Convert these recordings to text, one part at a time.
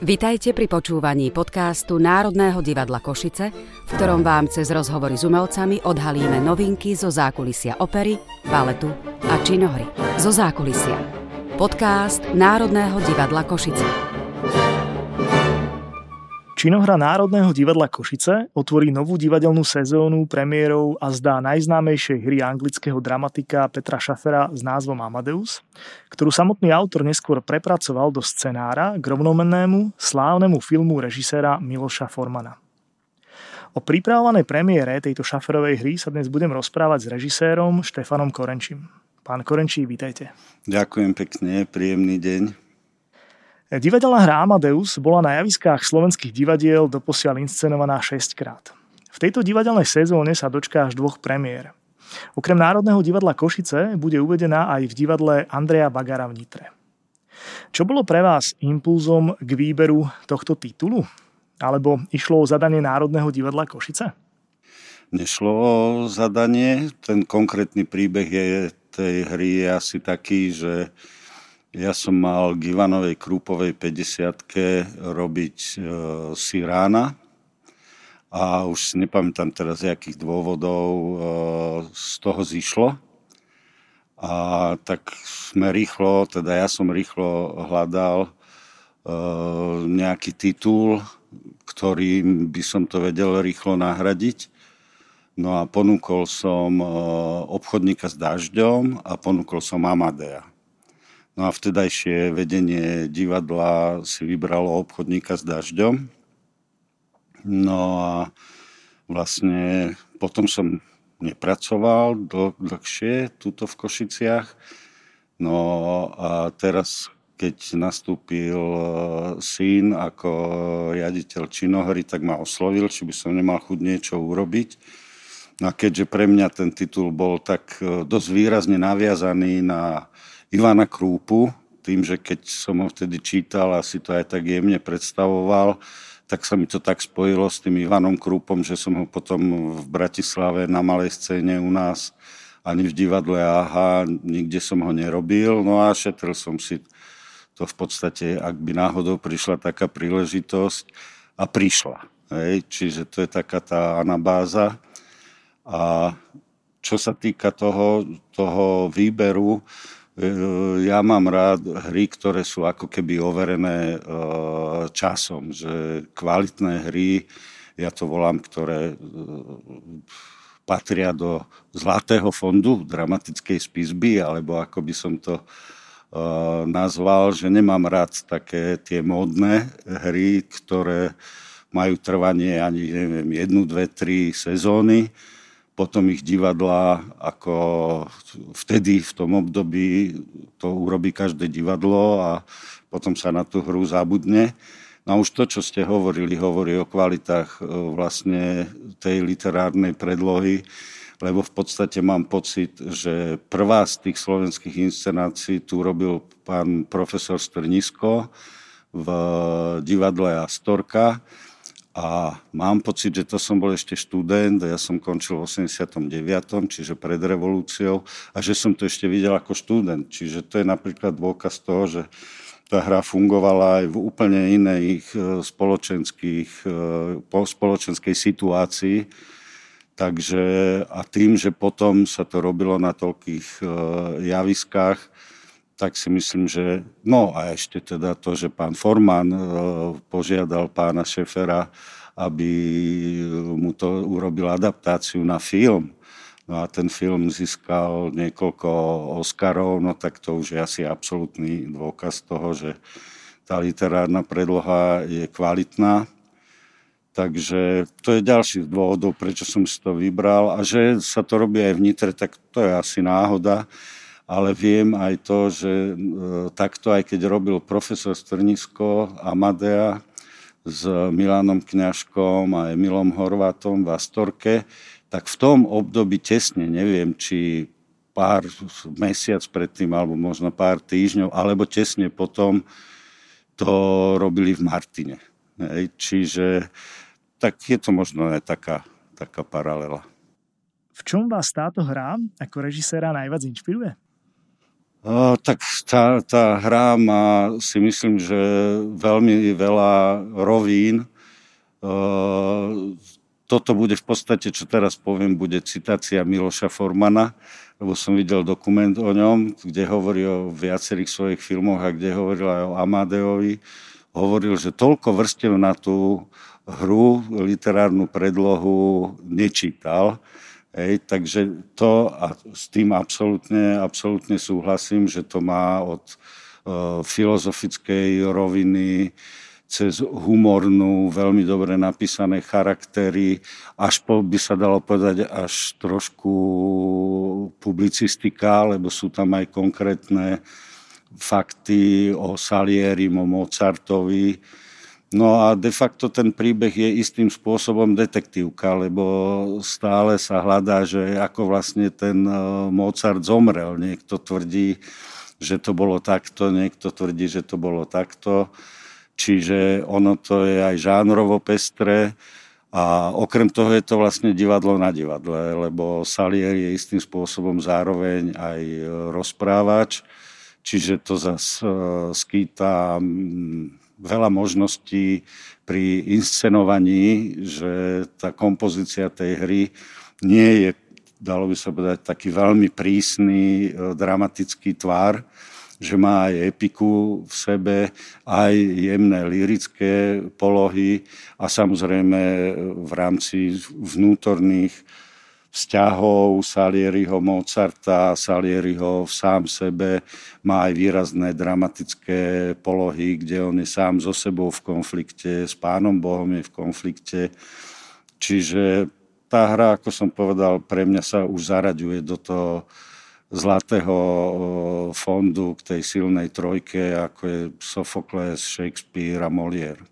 Vitajte pri počúvaní podcastu Národného divadla Košice, v ktorom vám cez rozhovory s umelcami odhalíme novinky zo zákulisia opery, baletu a činohry. Zo zákulisia. Podcast Národného divadla Košice. Činohra Národného divadla Košice otvorí novú divadelnú sezónu premiérou a zdá najznámejšej hry anglického dramatika Petra Šafera s názvom Amadeus, ktorú samotný autor neskôr prepracoval do scenára k rovnomennému, slávnemu filmu režiséra Miloša Formana. O pripravovanej premiére tejto šaferovej hry sa dnes budem rozprávať s režisérom Štefanom Korenčím. Pán Korenčí, vítajte. Ďakujem pekne, príjemný deň. Divadelná hra Amadeus bola na javiskách slovenských divadiel doposiaľ inscenovaná 6 krát. V tejto divadelnej sezóne sa dočká až dvoch premiér. Okrem Národného divadla Košice bude uvedená aj v divadle Andreja Bagara v Nitre. Čo bolo pre vás impulzom k výberu tohto titulu? Alebo išlo o zadanie Národného divadla Košice? Nešlo o zadanie. Ten konkrétny príbeh je, tej hry je asi taký, že ja som mal k Ivanovej Krúpovej 50 robiť e, Sirána a už nepamätám teraz, z akých dôvodov e, z toho zišlo. A tak sme rýchlo, teda ja som rýchlo hľadal e, nejaký titul, ktorým by som to vedel rýchlo nahradiť. No a ponúkol som e, obchodníka s dažďom a ponúkol som Amadea. No a vtedajšie vedenie divadla si vybralo obchodníka s dažďom. No a vlastne potom som nepracoval dl- dlhšie tuto v Košiciach. No a teraz, keď nastúpil e, syn ako riaditeľ činohry, tak ma oslovil, či by som nemal chuť niečo urobiť. No a keďže pre mňa ten titul bol tak e, dosť výrazne naviazaný na Ivana Krúpu, tým, že keď som ho vtedy čítal a si to aj tak jemne predstavoval, tak sa mi to tak spojilo s tým Ivanom Krúpom, že som ho potom v Bratislave na malej scéne u nás ani v divadle AHA, nikde som ho nerobil, no a šetril som si to v podstate, ak by náhodou prišla taká príležitosť a prišla. Hej? Čiže to je taká tá anabáza. A čo sa týka toho, toho výberu, ja mám rád hry, ktoré sú ako keby overené e, časom, že kvalitné hry, ja to volám, ktoré e, patria do zlatého fondu dramatickej spisby, alebo ako by som to nazval, že nemám rád také tie módne hry, ktoré majú trvanie ani neviem, jednu, dve, tri sezóny, potom ich divadla, ako vtedy v tom období to urobí každé divadlo a potom sa na tú hru zabudne. No a už to, čo ste hovorili, hovorí o kvalitách e, vlastne tej literárnej predlohy, lebo v podstate mám pocit, že prvá z tých slovenských inscenácií tu robil pán profesor Strnisko v divadle Astorka a mám pocit, že to som bol ešte študent, ja som končil v 89., čiže pred revolúciou, a že som to ešte videl ako študent. Čiže to je napríklad dôkaz toho, že tá hra fungovala aj v úplne iných e, spoločenských, e, po spoločenskej situácii. Takže a tým, že potom sa to robilo na toľkých e, javiskách, tak si myslím, že... No a ešte teda to, že pán Forman e, požiadal pána Šefera, aby mu to urobil adaptáciu na film. No a ten film získal niekoľko Oscarov, no tak to už je asi absolútny dôkaz toho, že tá literárna predloha je kvalitná. Takže to je ďalší z dôvodov, prečo som si to vybral. A že sa to robí aj v tak to je asi náhoda ale viem aj to, že e, takto aj keď robil profesor Strnisko Amadea s Milanom Kňažkom a Emilom Horvátom v Astorke, tak v tom období tesne, neviem, či pár mesiac predtým, alebo možno pár týždňov, alebo tesne potom to robili v Martine. Hej. Čiže tak je to možno aj taká, taká paralela. V čom vás táto hra ako režiséra najviac inšpiruje? Tak tá, tá hra má si myslím, že veľmi veľa rovín. O, toto bude v podstate, čo teraz poviem, bude citácia Miloša Formana, lebo som videl dokument o ňom, kde hovorí o viacerých svojich filmoch a kde hovoril aj o Amadeovi. Hovoril, že toľko vrstev na tú hru, literárnu predlohu nečítal, Hej, takže to a s tým absolútne, absolútne súhlasím, že to má od uh, filozofickej roviny cez humornú, veľmi dobre napísané charaktery, až po, by sa dalo povedať, až trošku publicistika, lebo sú tam aj konkrétne fakty o Salierim, o Mozartovi, No a de facto ten príbeh je istým spôsobom detektívka, lebo stále sa hľadá, že ako vlastne ten e, Mozart zomrel. Niekto tvrdí, že to bolo takto, niekto tvrdí, že to bolo takto. Čiže ono to je aj žánrovo pestré. A okrem toho je to vlastne divadlo na divadle, lebo Salier je istým spôsobom zároveň aj rozprávač, čiže to zase skýta veľa možností pri inscenovaní, že tá kompozícia tej hry nie je, dalo by sa povedať, taký veľmi prísny, e, dramatický tvár, že má aj epiku v sebe, aj jemné lirické polohy a samozrejme v rámci vnútorných vzťahov Salieriho Mozarta, Salieriho v sám sebe má aj výrazné dramatické polohy, kde on je sám so sebou v konflikte, s pánom Bohom je v konflikte. Čiže tá hra, ako som povedal, pre mňa sa už zaraďuje do toho zlatého fondu k tej silnej trojke, ako je Sophocles, Shakespeare a Molière.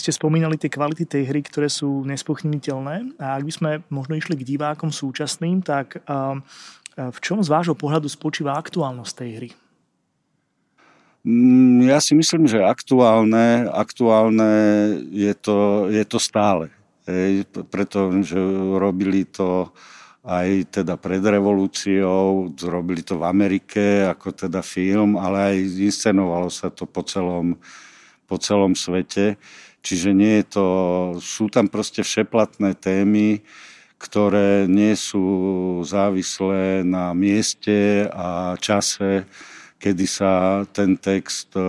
Ste spomínali tie kvality tej hry, ktoré sú nespochybniteľné a ak by sme možno išli k divákom súčasným, tak v čom z vášho pohľadu spočíva aktuálnosť tej hry? Mm, ja si myslím, že aktuálne, aktuálne je, to, je to stále. Hej, pretože robili to aj teda pred revolúciou, robili to v Amerike ako teda film, ale aj inscenovalo sa to po celom, po celom svete. Čiže nie je to, sú tam proste všeplatné témy, ktoré nie sú závislé na mieste a čase, kedy sa ten text e,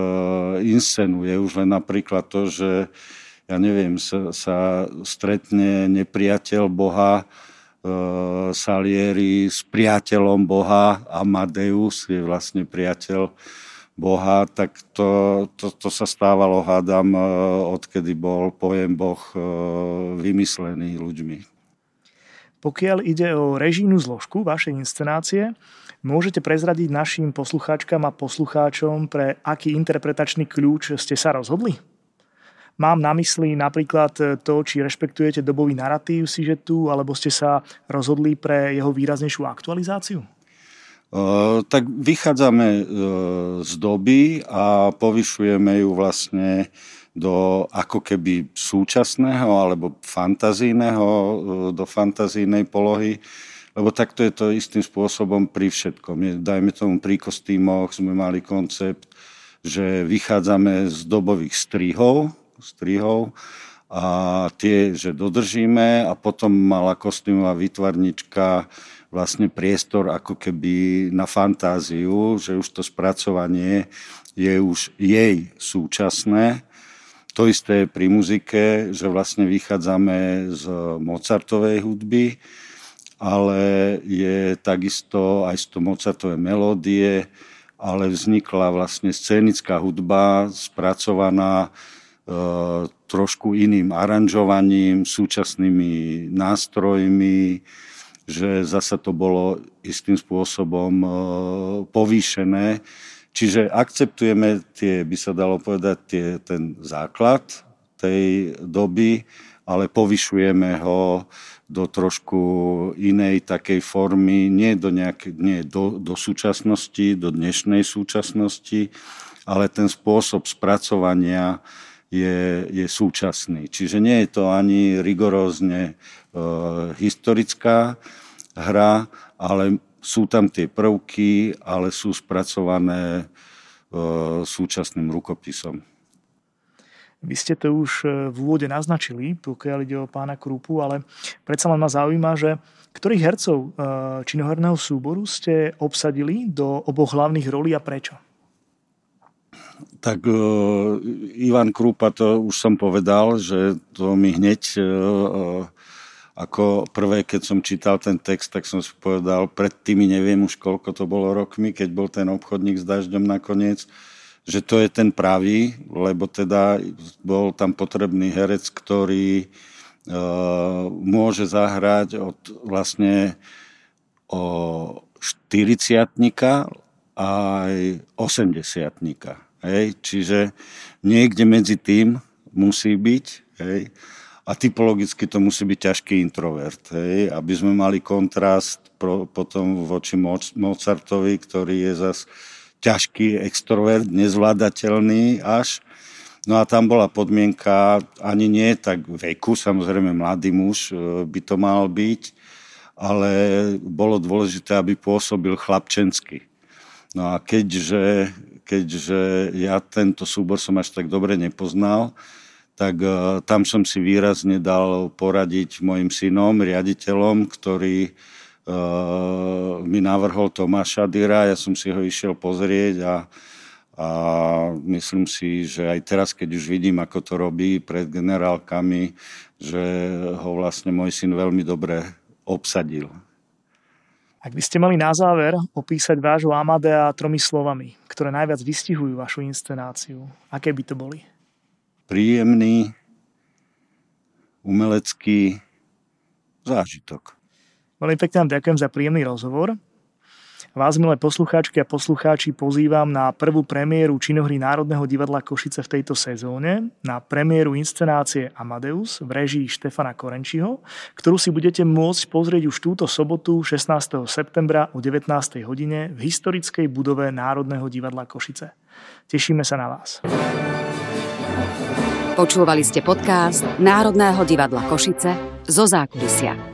inscenuje. Už len napríklad to, že ja neviem, sa, sa stretne nepriateľ Boha, e, Salieri s priateľom Boha, Amadeus je vlastne priateľ Boha, tak to, to, to sa stávalo, hádam, e, odkedy bol pojem Boh e, vymyslený ľuďmi. Pokiaľ ide o režijnú zložku vašej inscenácie, môžete prezradiť našim poslucháčkam a poslucháčom, pre aký interpretačný kľúč ste sa rozhodli? Mám na mysli napríklad to, či rešpektujete dobový narratív tu, alebo ste sa rozhodli pre jeho výraznejšiu aktualizáciu? Tak vychádzame z doby a povyšujeme ju vlastne do ako keby súčasného alebo fantazijného, do fantazijnej polohy, lebo takto je to istým spôsobom pri všetkom. Dajme tomu pri kostýmoch sme mali koncept, že vychádzame z dobových strihov, strihov a tie, že dodržíme a potom mala kostýmová výtvarnička vlastne priestor ako keby na fantáziu, že už to spracovanie je už jej súčasné. To isté je pri muzike, že vlastne vychádzame z Mozartovej hudby, ale je takisto aj z to Mozartové melódie, ale vznikla vlastne scénická hudba spracovaná e, trošku iným aranžovaním, súčasnými nástrojmi, že zasa to bolo istým spôsobom e, povýšené. Čiže akceptujeme tie, by sa dalo povedať, tie, ten základ tej doby, ale povyšujeme ho do trošku inej takej formy, nie do, nejaké, nie do, do súčasnosti, do dnešnej súčasnosti, ale ten spôsob spracovania je, je súčasný. Čiže nie je to ani rigorózne historická hra, ale sú tam tie prvky, ale sú spracované e, súčasným rukopisom. Vy ste to už e, v úvode naznačili, pokiaľ ide o pána Krupu, ale predsa len ma zaujíma, že ktorých hercov e, činoherného súboru ste obsadili do oboch hlavných rolí a prečo? Tak Ivan Krupa, to už som povedal, že to mi hneď ako prvé, keď som čítal ten text, tak som si povedal, pred tými neviem už koľko to bolo rokmi, keď bol ten obchodník s dažďom nakoniec, že to je ten pravý, lebo teda bol tam potrebný herec, ktorý uh, môže zahrať od vlastne o 40 aj 80 Hej? Čiže niekde medzi tým musí byť. Hej? A typologicky to musí byť ťažký introvert, hej? aby sme mali kontrast pro, potom voči Mozartovi, ktorý je zas ťažký extrovert, nezvládateľný až. No a tam bola podmienka, ani nie tak veku, samozrejme mladý muž e, by to mal byť, ale bolo dôležité, aby pôsobil chlapčensky. No a keďže, keďže ja tento súbor som až tak dobre nepoznal, tak uh, tam som si výrazne dal poradiť mojim synom, riaditeľom, ktorý uh, mi navrhol Tomáša Dyra, ja som si ho išiel pozrieť a, a myslím si, že aj teraz, keď už vidím, ako to robí pred generálkami, že ho vlastne môj syn veľmi dobre obsadil. Ak by ste mali na záver opísať vášho Amadea tromi slovami, ktoré najviac vystihujú vašu inscenáciu, aké by to boli? Príjemný umelecký zážitok. Veľmi pekne vám ďakujem za príjemný rozhovor. Vás, milé poslucháčky a poslucháči, pozývam na prvú premiéru činohry Národného divadla Košice v tejto sezóne, na premiéru inscenácie Amadeus v režii Štefana Korenčiho, ktorú si budete môcť pozrieť už túto sobotu 16. septembra o 19. hodine v historickej budove Národného divadla Košice. Tešíme sa na vás. Počúvali ste podcast Národného divadla Košice zo zákulisia.